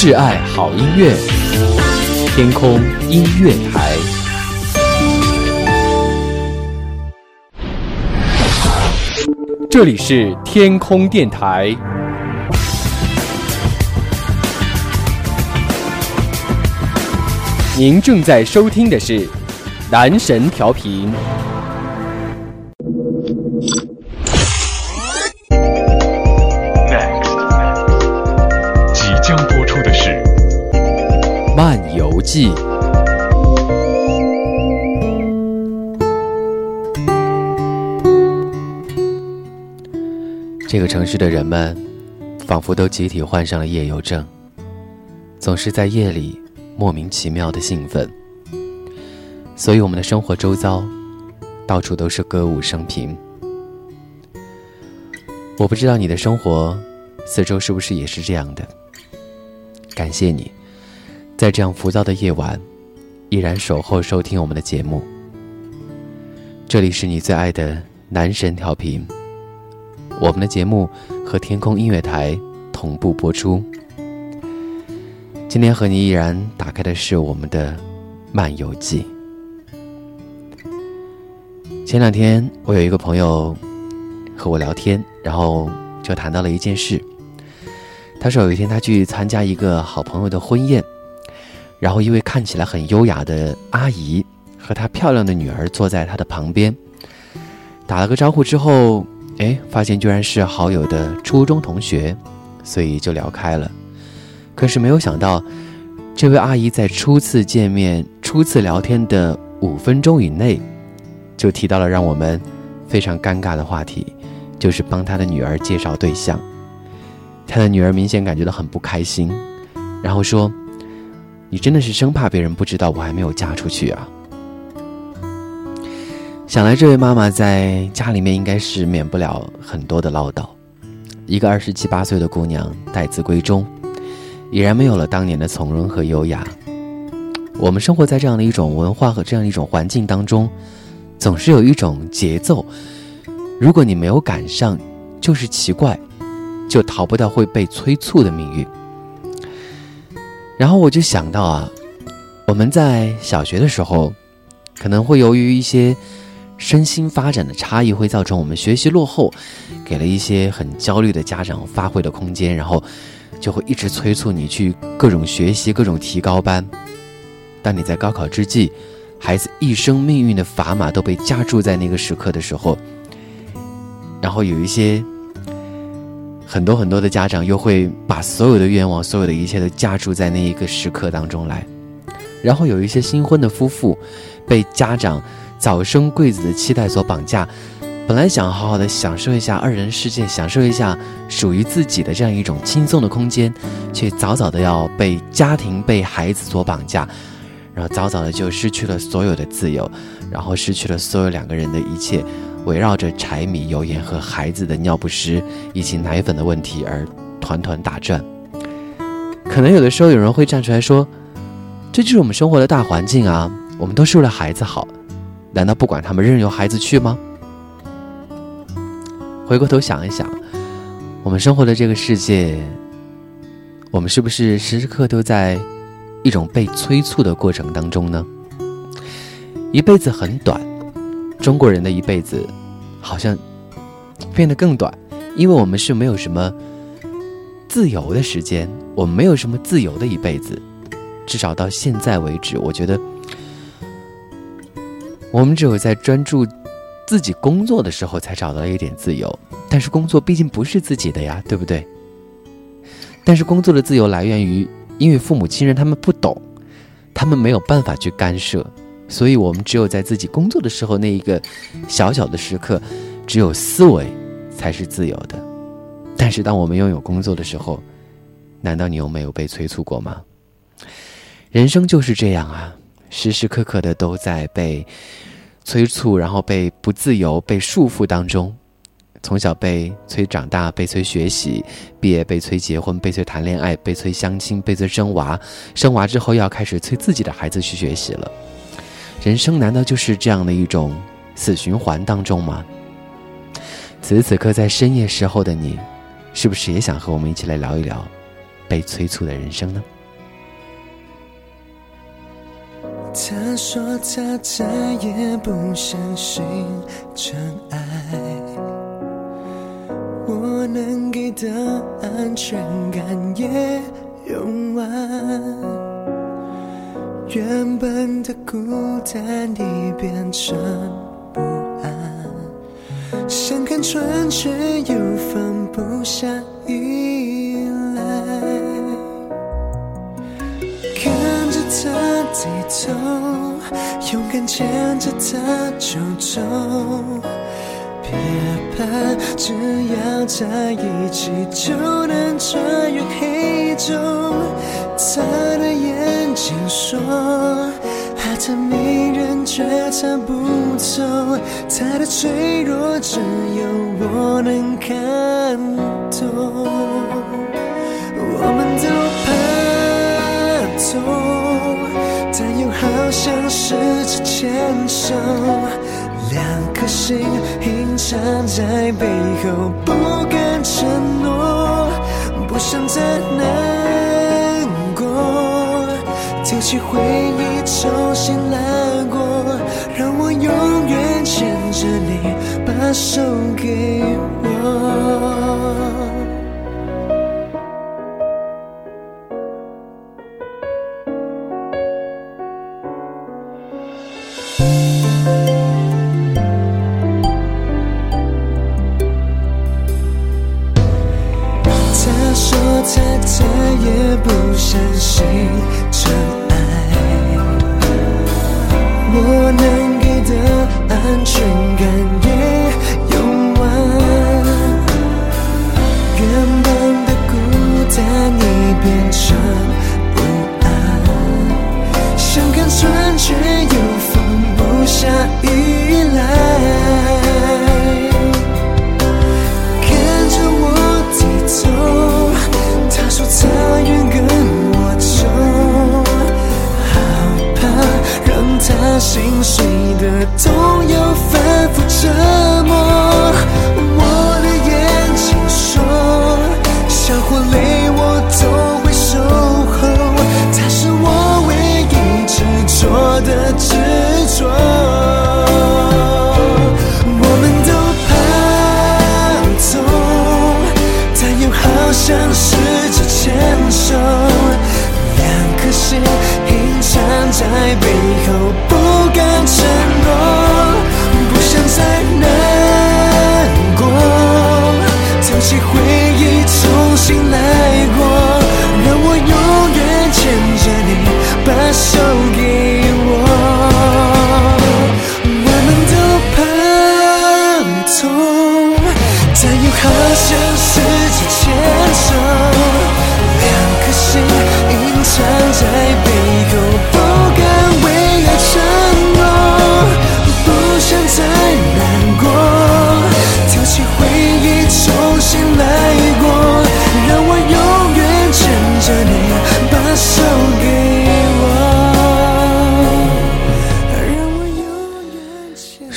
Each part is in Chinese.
挚爱好音乐，天空音乐台。这里是天空电台。您正在收听的是男神调频。记》。这个城市的人们，仿佛都集体患上了夜游症，总是在夜里。莫名其妙的兴奋，所以我们的生活周遭到处都是歌舞升平。我不知道你的生活四周是不是也是这样的？感谢你，在这样浮躁的夜晚，依然守候收听我们的节目。这里是你最爱的男神调频，我们的节目和天空音乐台同步播出。今天和你依然打开的是我们的漫游记。前两天我有一个朋友和我聊天，然后就谈到了一件事。他说有一天他去参加一个好朋友的婚宴，然后一位看起来很优雅的阿姨和她漂亮的女儿坐在她的旁边，打了个招呼之后，哎，发现居然是好友的初中同学，所以就聊开了。可是没有想到，这位阿姨在初次见面、初次聊天的五分钟以内，就提到了让我们非常尴尬的话题，就是帮她的女儿介绍对象。她的女儿明显感觉到很不开心，然后说：“你真的是生怕别人不知道我还没有嫁出去啊？”想来这位妈妈在家里面应该是免不了很多的唠叨。一个二十七八岁的姑娘待字闺中。已然没有了当年的从容和优雅。我们生活在这样的一种文化和这样一种环境当中，总是有一种节奏，如果你没有赶上，就是奇怪，就逃不到会被催促的命运。然后我就想到啊，我们在小学的时候，可能会由于一些身心发展的差异，会造成我们学习落后，给了一些很焦虑的家长发挥的空间，然后。就会一直催促你去各种学习、各种提高班。当你在高考之际，孩子一生命运的砝码都被加注在那个时刻的时候，然后有一些很多很多的家长又会把所有的愿望、所有的一切都加注在那一个时刻当中来，然后有一些新婚的夫妇被家长早生贵子的期待所绑架。本来想好好的享受一下二人世界，享受一下属于自己的这样一种轻松的空间，却早早的要被家庭、被孩子所绑架，然后早早的就失去了所有的自由，然后失去了所有两个人的一切，围绕着柴米油盐和孩子的尿不湿以及奶粉的问题而团团打转。可能有的时候有人会站出来说：“这就是我们生活的大环境啊，我们都是为了孩子好，难道不管他们任由孩子去吗？”回过头想一想，我们生活的这个世界，我们是不是时时刻都在一种被催促的过程当中呢？一辈子很短，中国人的一辈子好像变得更短，因为我们是没有什么自由的时间，我们没有什么自由的一辈子，至少到现在为止，我觉得我们只有在专注。自己工作的时候才找到一点自由，但是工作毕竟不是自己的呀，对不对？但是工作的自由来源于，因为父母亲人他们不懂，他们没有办法去干涉，所以我们只有在自己工作的时候那一个小小的时刻，只有思维才是自由的。但是当我们拥有工作的时候，难道你又没有被催促过吗？人生就是这样啊，时时刻刻的都在被。催促，然后被不自由、被束缚当中，从小被催长大，被催学习，毕业被催结婚，被催谈恋爱，被催相亲，被催生娃，生娃之后要开始催自己的孩子去学习了。人生难道就是这样的一种死循环当中吗？此时此刻在深夜时候的你，是不是也想和我们一起来聊一聊被催促的人生呢？他说他再也不相信真爱，我能给的安全感也用完，原本的孤单已变成不安，想看穿却又放不下依赖。看着他低头，勇敢牵着他就走。别怕，只要在一起就能穿越黑昼。他的眼睛说，爱的迷人却猜不透，他的脆弱只有我能看懂。我们都怕痛，但又好像试着牵手，两颗心隐藏在背后，不敢承诺，不想再难过，丢弃回忆，重新来过，让我永远牵着你，把手给我。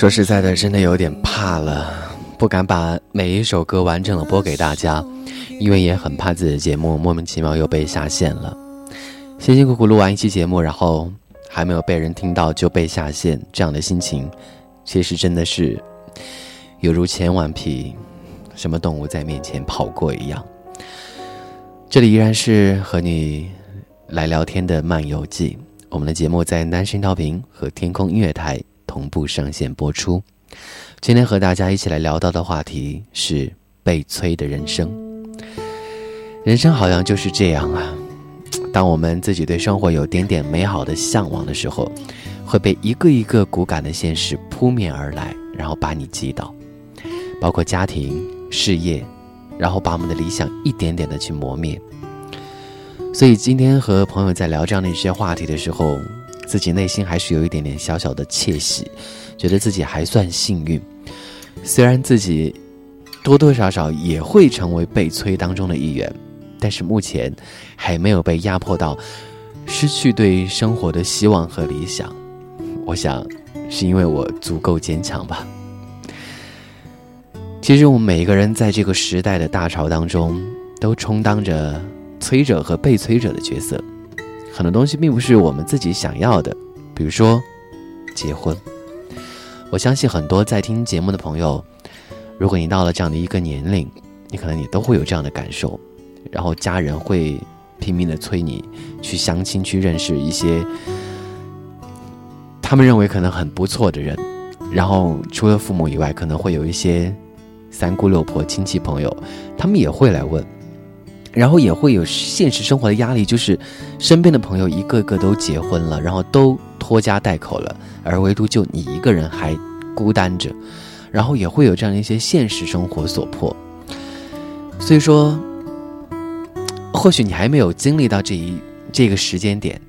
说实在的，真的有点怕了，不敢把每一首歌完整的播给大家，因为也很怕自己的节目莫名其妙又被下线了。辛辛苦苦录完一期节目，然后还没有被人听到就被下线，这样的心情，其实真的是犹如千万匹什么动物在面前跑过一样。这里依然是和你来聊天的漫游记，我们的节目在南声调频和天空音乐台同步上线播出。今天和大家一起来聊到的话题是被催的人生。人生好像就是这样啊，当我们自己对生活有点点美好的向往的时候，会被一个一个骨感的现实扑面而来，然后把你击倒，包括家庭、事业，然后把我们的理想一点点的去磨灭。所以今天和朋友在聊这样的一些话题的时候，自己内心还是有一点点小小的窃喜，觉得自己还算幸运。虽然自己多多少少也会成为被催当中的一员，但是目前还没有被压迫到失去对生活的希望和理想。我想是因为我足够坚强吧。其实我们每一个人在这个时代的大潮当中，都充当着催者和被催者的角色。很多东西并不是我们自己想要的，比如说结婚。我相信很多在听节目的朋友，如果你到了这样的一个年龄，你可能你都会有这样的感受，然后家人会拼命的催你去相亲，去认识一些他们认为可能很不错的人，然后除了父母以外，可能会有一些三姑六婆、亲戚朋友，他们也会来问。然后也会有现实生活的压力，就是身边的朋友一个个都结婚了，然后都拖家带口了，而唯独就你一个人还孤单着，然后也会有这样的一些现实生活所迫。所以说，或许你还没有经历到这一这个时间点，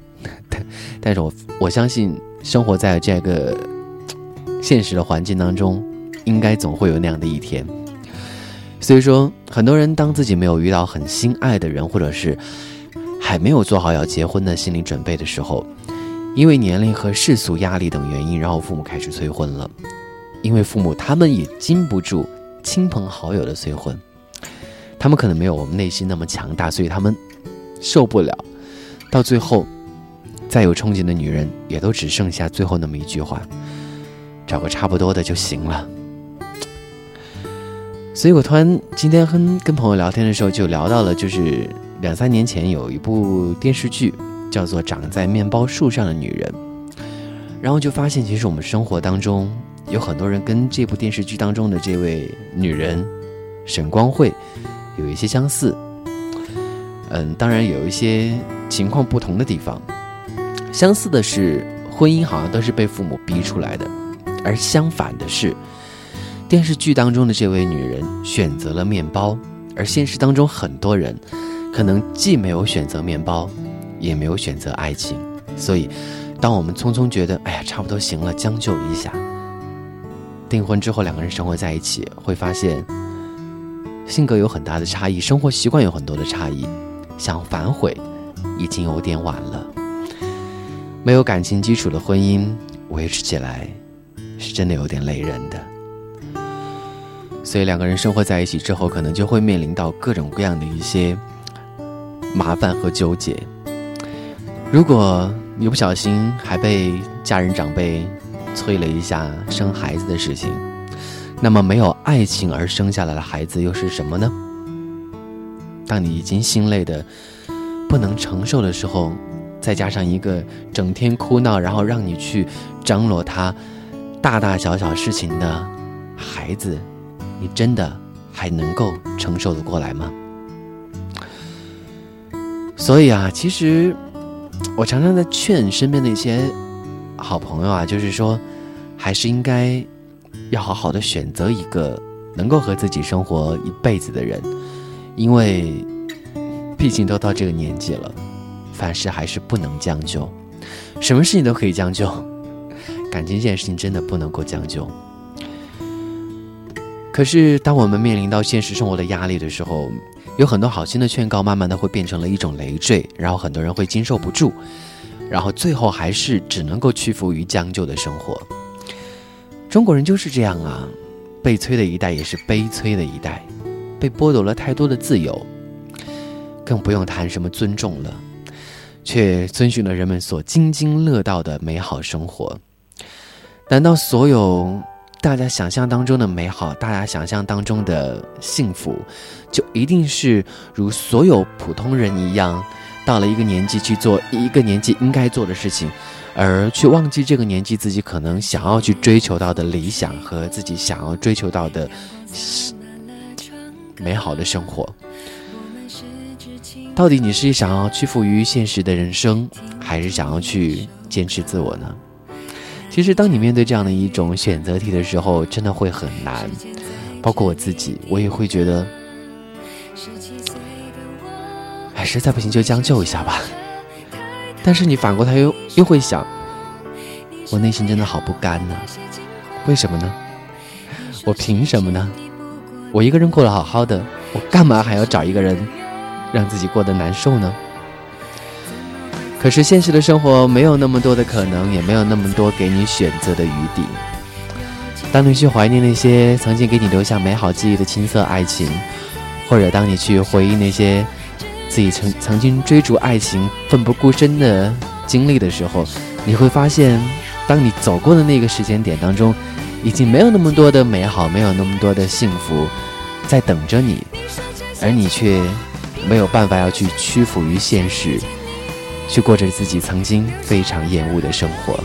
但 但是我我相信，生活在这个现实的环境当中，应该总会有那样的一天。所以说，很多人当自己没有遇到很心爱的人，或者是还没有做好要结婚的心理准备的时候，因为年龄和世俗压力等原因，然后父母开始催婚了。因为父母他们也经不住亲朋好友的催婚，他们可能没有我们内心那么强大，所以他们受不了。到最后，再有憧憬的女人，也都只剩下最后那么一句话：找个差不多的就行了。所以我突然今天跟跟朋友聊天的时候，就聊到了，就是两三年前有一部电视剧，叫做《长在面包树上的女人》，然后就发现，其实我们生活当中有很多人跟这部电视剧当中的这位女人沈光慧有一些相似，嗯，当然有一些情况不同的地方。相似的是，婚姻好像都是被父母逼出来的，而相反的是。电视剧当中的这位女人选择了面包，而现实当中很多人，可能既没有选择面包，也没有选择爱情。所以，当我们匆匆觉得“哎呀，差不多行了”，将就一下，订婚之后两个人生活在一起，会发现性格有很大的差异，生活习惯有很多的差异，想反悔已经有点晚了。没有感情基础的婚姻维持起来，是真的有点累人的。所以两个人生活在一起之后，可能就会面临到各种各样的一些麻烦和纠结。如果一不小心还被家人长辈催了一下生孩子的事情，那么没有爱情而生下来的孩子又是什么呢？当你已经心累的不能承受的时候，再加上一个整天哭闹，然后让你去张罗他大大小小事情的孩子。你真的还能够承受得过来吗？所以啊，其实我常常在劝身边的一些好朋友啊，就是说，还是应该要好好的选择一个能够和自己生活一辈子的人，因为毕竟都到这个年纪了，凡事还是不能将就，什么事情都可以将就，感情这件事情真的不能够将就。可是，当我们面临到现实生活的压力的时候，有很多好心的劝告，慢慢的会变成了一种累赘，然后很多人会经受不住，然后最后还是只能够屈服于将就的生活。中国人就是这样啊，被催的一代也是悲催的一代，被剥夺了太多的自由，更不用谈什么尊重了，却遵循了人们所津津乐道的美好生活。难道所有？大家想象当中的美好，大家想象当中的幸福，就一定是如所有普通人一样，到了一个年纪去做一个年纪应该做的事情，而去忘记这个年纪自己可能想要去追求到的理想和自己想要追求到的美好的生活。到底你是想要屈服于现实的人生，还是想要去坚持自我呢？其实，当你面对这样的一种选择题的时候，真的会很难。包括我自己，我也会觉得，哎，实在不行就将就一下吧。但是你反过头又又会想，我内心真的好不甘呢。为什么呢？我凭什么呢？我一个人过得好好的，我干嘛还要找一个人，让自己过得难受呢？可是现实的生活没有那么多的可能，也没有那么多给你选择的余地。当你去怀念那些曾经给你留下美好记忆的青涩爱情，或者当你去回忆那些自己曾曾经追逐爱情、奋不顾身的经历的时候，你会发现，当你走过的那个时间点当中，已经没有那么多的美好，没有那么多的幸福在等着你，而你却没有办法要去屈服于现实，去过着自己曾经非常厌恶的生活。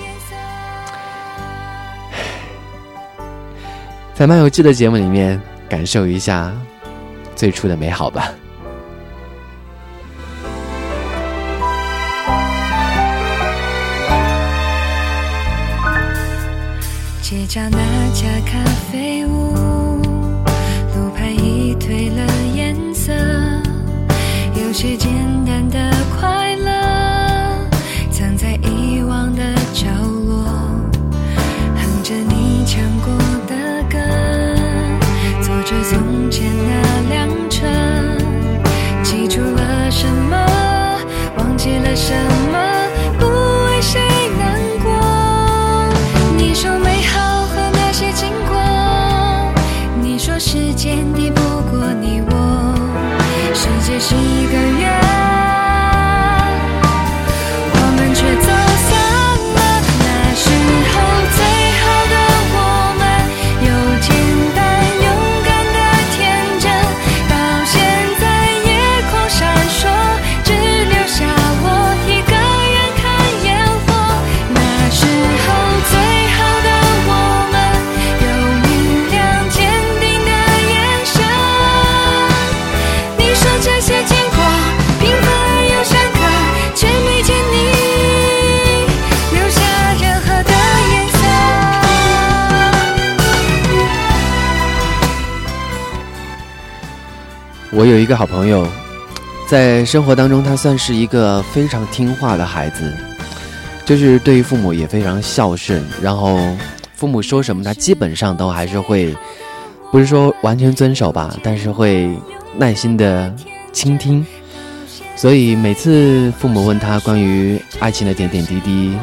在漫游记的节目里面，感受一下最初的美好吧。街角那家咖啡屋，有一个好朋友，在生活当中，他算是一个非常听话的孩子，就是对于父母也非常孝顺，然后父母说什么，他基本上都还是会，不是说完全遵守吧，但是会耐心的倾听。所以每次父母问他关于爱情的点点滴滴、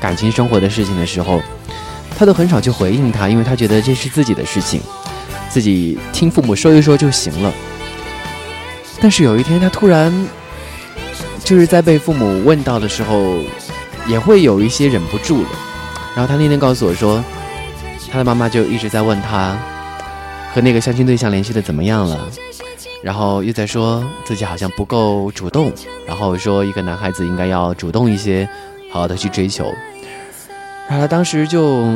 感情生活的事情的时候，他都很少去回应他，因为他觉得这是自己的事情，自己听父母说一说就行了。但是有一天，他突然就是在被父母问到的时候，也会有一些忍不住了。然后他那天告诉我说，他的妈妈就一直在问他和那个相亲对象联系的怎么样了，然后又在说自己好像不够主动，然后说一个男孩子应该要主动一些，好好的去追求。然后他当时就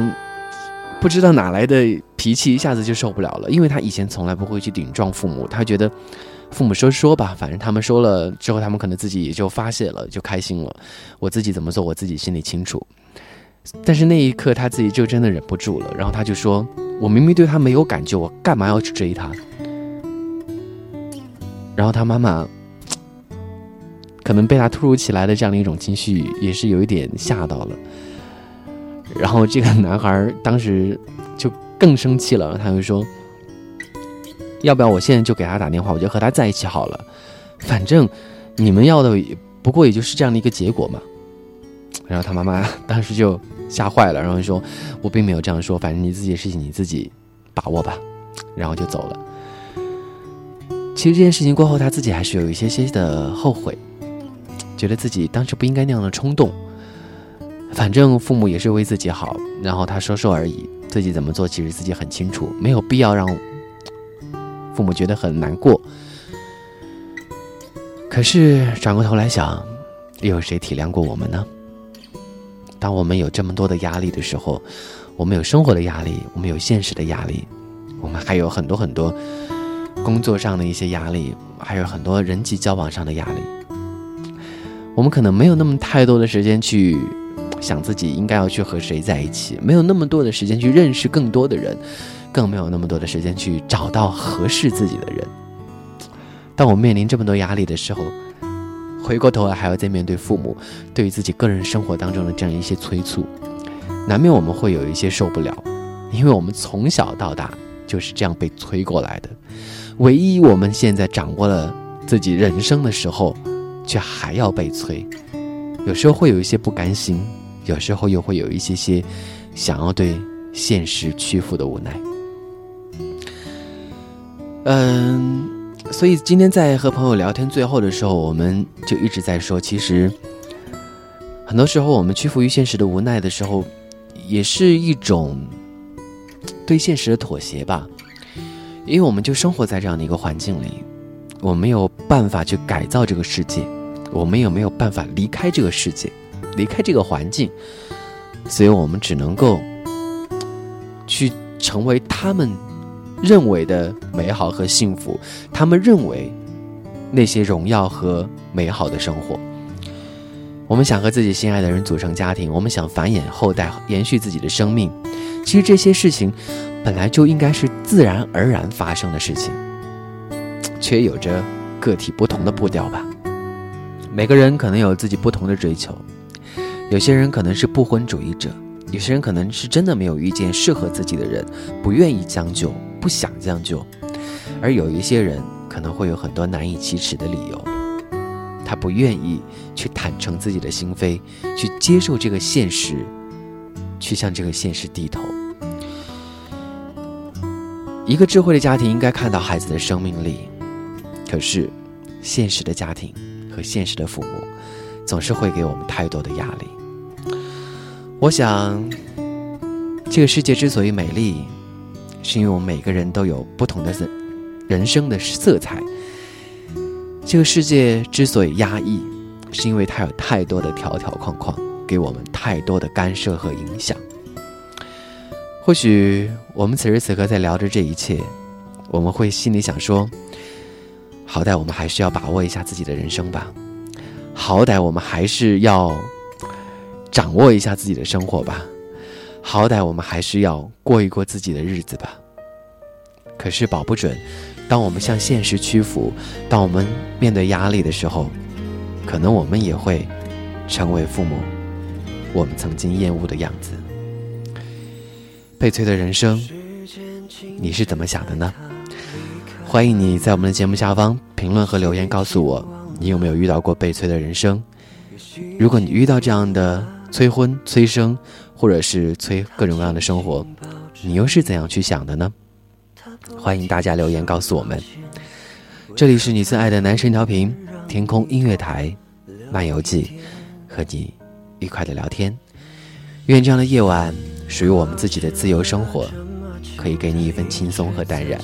不知道哪来的脾气，一下子就受不了了，因为他以前从来不会去顶撞父母，他觉得。父母说说吧，反正他们说了之后，他们可能自己也就发泄了，就开心了。我自己怎么做，我自己心里清楚。但是那一刻，他自己就真的忍不住了，然后他就说：“我明明对他没有感觉，我干嘛要去追他？”然后他妈妈可能被他突如其来的这样的一种情绪，也是有一点吓到了。然后这个男孩当时就更生气了，他就说。要不要我现在就给他打电话，我就和他在一起好了，反正你们要的不过也就是这样的一个结果嘛。然后他妈妈当时就吓坏了，然后就说：“我并没有这样说，反正你自己的事情你自己把握吧。”然后就走了。其实这件事情过后，他自己还是有一些些的后悔，觉得自己当时不应该那样的冲动。反正父母也是为自己好，然后他说说而已，自己怎么做其实自己很清楚，没有必要让。父母觉得很难过，可是转过头来想，又有谁体谅过我们呢？当我们有这么多的压力的时候，我们有生活的压力，我们有现实的压力，我们还有很多很多工作上的一些压力，还有很多人际交往上的压力。我们可能没有那么太多的时间去想自己应该要去和谁在一起，没有那么多的时间去认识更多的人。更没有那么多的时间去找到合适自己的人。当我面临这么多压力的时候，回过头来还要再面对父母对于自己个人生活当中的这样一些催促，难免我们会有一些受不了，因为我们从小到大就是这样被催过来的。唯一我们现在掌握了自己人生的时候，却还要被催，有时候会有一些不甘心，有时候又会有一些些想要对现实屈服的无奈。嗯，所以今天在和朋友聊天最后的时候，我们就一直在说，其实很多时候我们屈服于现实的无奈的时候，也是一种对现实的妥协吧。因为我们就生活在这样的一个环境里，我没有办法去改造这个世界，我们也没有办法离开这个世界，离开这个环境，所以我们只能够去成为他们认为的美好和幸福，他们认为那些荣耀和美好的生活。我们想和自己心爱的人组成家庭，我们想繁衍后代，延续自己的生命。其实这些事情本来就应该是自然而然发生的事情，却有着个体不同的步调吧。每个人可能有自己不同的追求，有些人可能是不婚主义者，有些人可能是真的没有遇见适合自己的人，不愿意将就，不想将就，而有一些人可能会有很多难以启齿的理由，他不愿意去坦诚自己的心扉，去接受这个现实。去向这个现实低头。一个智慧的家庭应该看到孩子的生命力，可是，现实的家庭和现实的父母，总是会给我们太多的压力。我想，这个世界之所以美丽，是因为我们每个人都有不同的人人生的色彩。这个世界之所以压抑，是因为它有太多的条条框框。给我们太多的干涉和影响。或许我们此时此刻在聊着这一切，我们会心里想说：好歹我们还是要把握一下自己的人生吧，好歹我们还是要掌握一下自己的生活吧，好歹我们还是要过一过自己的日子吧。可是保不准，当我们向现实屈服，当我们面对压力的时候，可能我们也会成为父母。我们曾经厌恶的样子，悲催的人生，你是怎么想的呢？欢迎你在我们的节目下方评论和留言，告诉我你有没有遇到过悲催的人生。如果你遇到这样的催婚、催生，或者是催各种各样的生活，你又是怎样去想的呢？欢迎大家留言告诉我们。这里是你最爱的男神调频，天空音乐台，漫游记，和你。愉快的聊天，愿这样的夜晚属于我们自己的自由生活，可以给你一份轻松和淡然。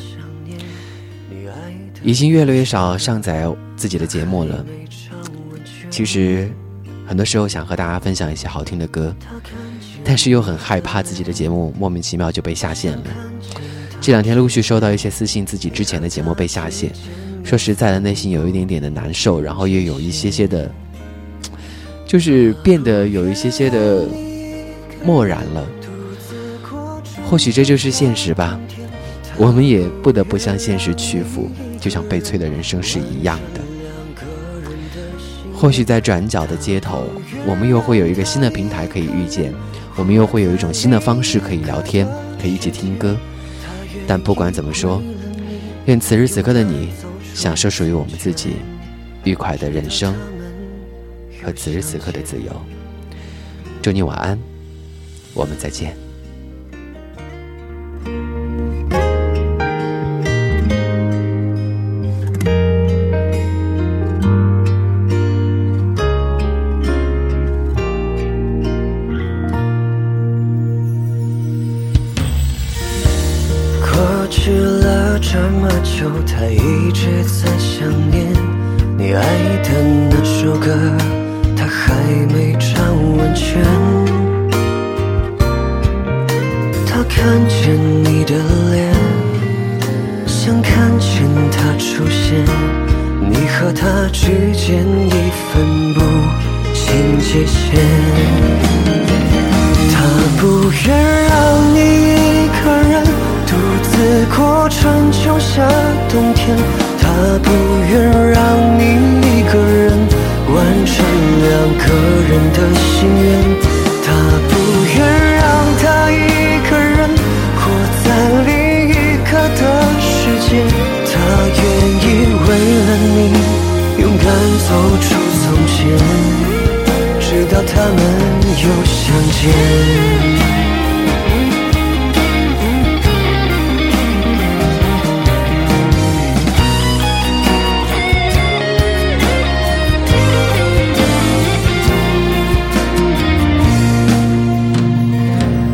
已经越来越少上载自己的节目了。其实，很多时候想和大家分享一些好听的歌，但是又很害怕自己的节目莫名其妙就被下线了。这两天陆续收到一些私信，自己之前的节目被下线，说实在的，内心有一点点的难受，然后又有一些些的。就是变得有一些些的漠然了，或许这就是现实吧。我们也不得不向现实屈服，就像悲催的人生是一样的。或许在转角的街头，我们又会有一个新的平台可以遇见，我们又会有一种新的方式可以聊天，可以一起听歌。但不管怎么说，愿此时此刻的你，享受属于我们自己愉快的人生。和此时此刻的自由。祝你晚安，我们再见。清界限。他不愿让你一个人独自过春秋夏冬天，他不愿让你一个人。完成两个人的心愿，他不愿让他一个人活在另一个的世界，他愿意为了你勇敢走出从前，和他们又相见。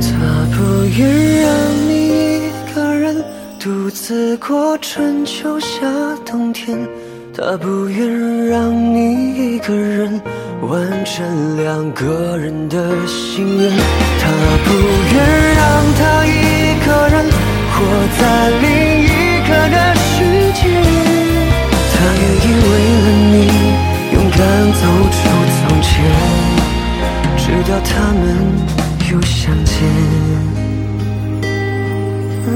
他不愿让你一个人独自过春秋夏冬天。他不愿让你一个人完成两个人的心愿，他不愿让他一个人活在另一个的世界，他愿意为了你勇敢走出从前，直到他们又相见。嗯，